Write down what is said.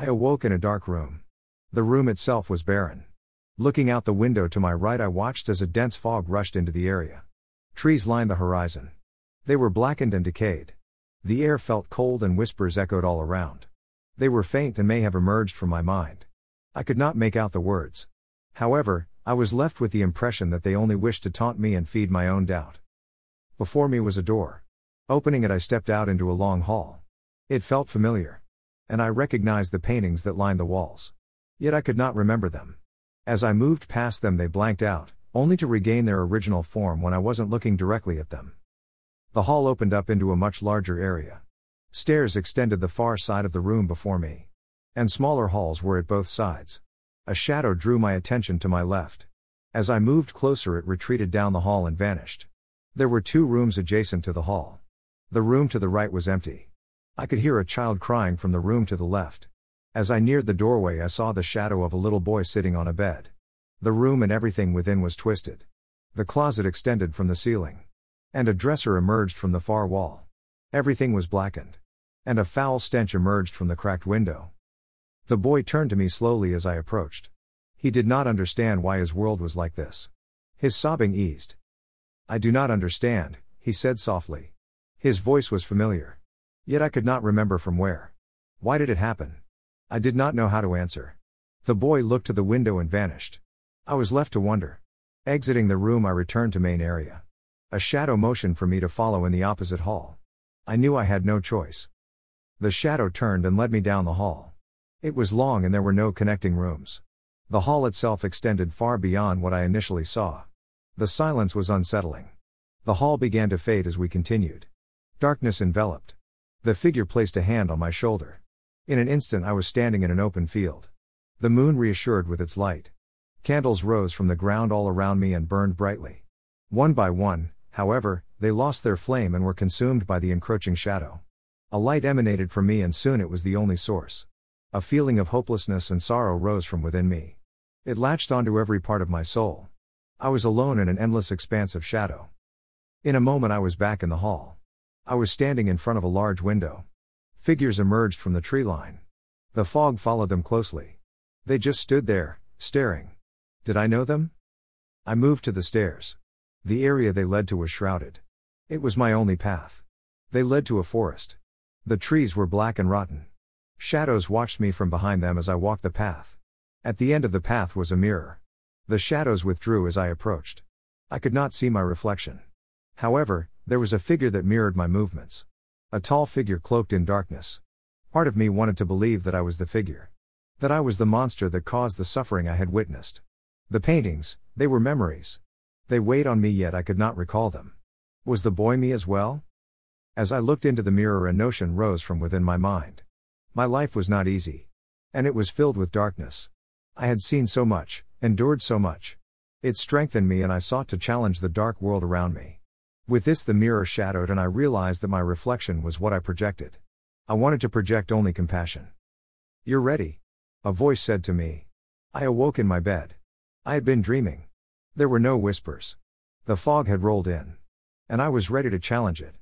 I awoke in a dark room. The room itself was barren. Looking out the window to my right, I watched as a dense fog rushed into the area. Trees lined the horizon. They were blackened and decayed. The air felt cold and whispers echoed all around. They were faint and may have emerged from my mind. I could not make out the words. However, I was left with the impression that they only wished to taunt me and feed my own doubt. Before me was a door. Opening it, I stepped out into a long hall. It felt familiar. And I recognized the paintings that lined the walls. Yet I could not remember them. As I moved past them, they blanked out, only to regain their original form when I wasn't looking directly at them. The hall opened up into a much larger area. Stairs extended the far side of the room before me. And smaller halls were at both sides. A shadow drew my attention to my left. As I moved closer, it retreated down the hall and vanished. There were two rooms adjacent to the hall. The room to the right was empty. I could hear a child crying from the room to the left. As I neared the doorway, I saw the shadow of a little boy sitting on a bed. The room and everything within was twisted. The closet extended from the ceiling. And a dresser emerged from the far wall. Everything was blackened. And a foul stench emerged from the cracked window. The boy turned to me slowly as I approached. He did not understand why his world was like this. His sobbing eased. I do not understand, he said softly. His voice was familiar. Yet I could not remember from where. Why did it happen? I did not know how to answer. The boy looked to the window and vanished. I was left to wonder. Exiting the room, I returned to main area. A shadow motioned for me to follow in the opposite hall. I knew I had no choice. The shadow turned and led me down the hall. It was long and there were no connecting rooms. The hall itself extended far beyond what I initially saw. The silence was unsettling. The hall began to fade as we continued. Darkness enveloped. The figure placed a hand on my shoulder. In an instant, I was standing in an open field. The moon reassured with its light. Candles rose from the ground all around me and burned brightly. One by one, however, they lost their flame and were consumed by the encroaching shadow. A light emanated from me, and soon it was the only source. A feeling of hopelessness and sorrow rose from within me. It latched onto every part of my soul. I was alone in an endless expanse of shadow. In a moment, I was back in the hall. I was standing in front of a large window. Figures emerged from the tree line. The fog followed them closely. They just stood there, staring. Did I know them? I moved to the stairs. The area they led to was shrouded. It was my only path. They led to a forest. The trees were black and rotten. Shadows watched me from behind them as I walked the path. At the end of the path was a mirror. The shadows withdrew as I approached. I could not see my reflection. However, there was a figure that mirrored my movements. A tall figure cloaked in darkness. Part of me wanted to believe that I was the figure. That I was the monster that caused the suffering I had witnessed. The paintings, they were memories. They weighed on me yet I could not recall them. Was the boy me as well? As I looked into the mirror, a notion rose from within my mind. My life was not easy. And it was filled with darkness. I had seen so much, endured so much. It strengthened me and I sought to challenge the dark world around me. With this, the mirror shadowed, and I realized that my reflection was what I projected. I wanted to project only compassion. You're ready. A voice said to me. I awoke in my bed. I had been dreaming. There were no whispers. The fog had rolled in. And I was ready to challenge it.